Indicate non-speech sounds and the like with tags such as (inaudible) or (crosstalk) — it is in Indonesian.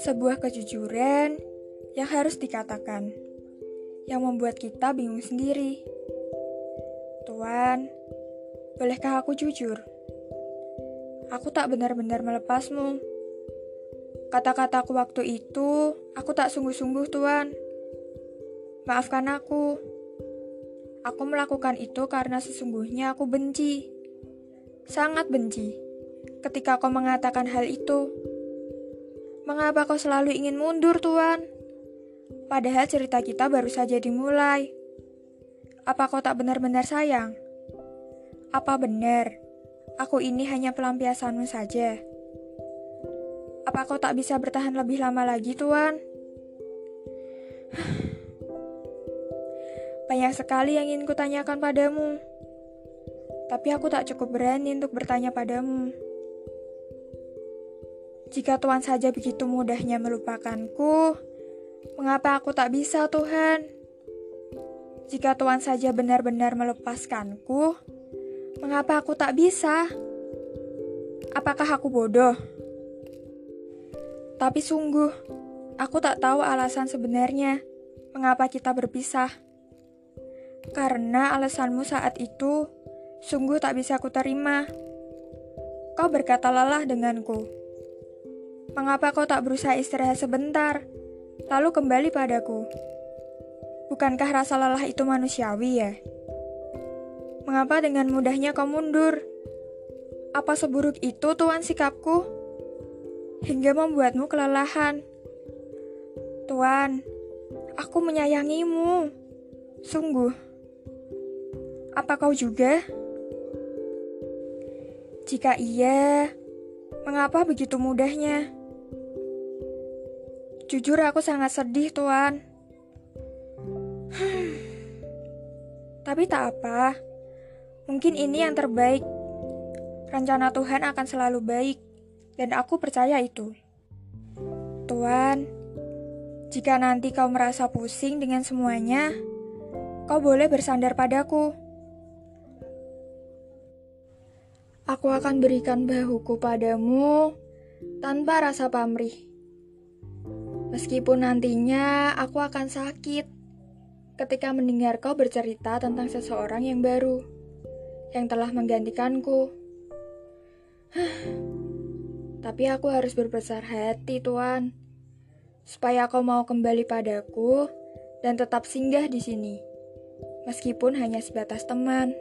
Sebuah kejujuran yang harus dikatakan, yang membuat kita bingung sendiri. Tuan, bolehkah aku jujur? Aku tak benar-benar melepasmu. Kata-kataku waktu itu, aku tak sungguh-sungguh, Tuan. Maafkan aku. Aku melakukan itu karena sesungguhnya aku benci. Sangat benci. Ketika kau mengatakan hal itu. Mengapa kau selalu ingin mundur, Tuan? Padahal cerita kita baru saja dimulai. Apa kau tak benar-benar sayang? Apa benar aku ini hanya pelampiasanmu saja? Apa kau tak bisa bertahan lebih lama lagi, Tuan? (sighs) Banyak sekali yang ingin kutanyakan padamu, tapi aku tak cukup berani untuk bertanya padamu. Jika Tuhan saja begitu mudahnya melupakanku, mengapa aku tak bisa, Tuhan? Jika Tuhan saja benar-benar melepaskanku, mengapa aku tak bisa? Apakah aku bodoh? Tapi sungguh, aku tak tahu alasan sebenarnya mengapa kita berpisah. Karena alasanmu saat itu sungguh tak bisa kuterima. Kau berkata lelah denganku. Mengapa kau tak berusaha istirahat sebentar, lalu kembali padaku? Bukankah rasa lelah itu manusiawi ya? Mengapa dengan mudahnya kau mundur? Apa seburuk itu tuan sikapku? Hingga membuatmu kelelahan. Tuan, aku menyayangimu. Sungguh. Apa kau juga? Jika iya, mengapa begitu mudahnya? Jujur aku sangat sedih, Tuan. Tapi tak apa. Mungkin ini yang terbaik. Rencana Tuhan akan selalu baik, dan aku percaya itu. Tuan, jika nanti kau merasa pusing dengan semuanya, kau boleh bersandar padaku. Aku akan berikan bahuku padamu tanpa rasa pamrih. Meskipun nantinya aku akan sakit ketika mendengar kau bercerita tentang seseorang yang baru yang telah menggantikanku. Tapi aku harus berbesar hati, Tuan, supaya kau mau kembali padaku dan tetap singgah di sini, meskipun hanya sebatas teman.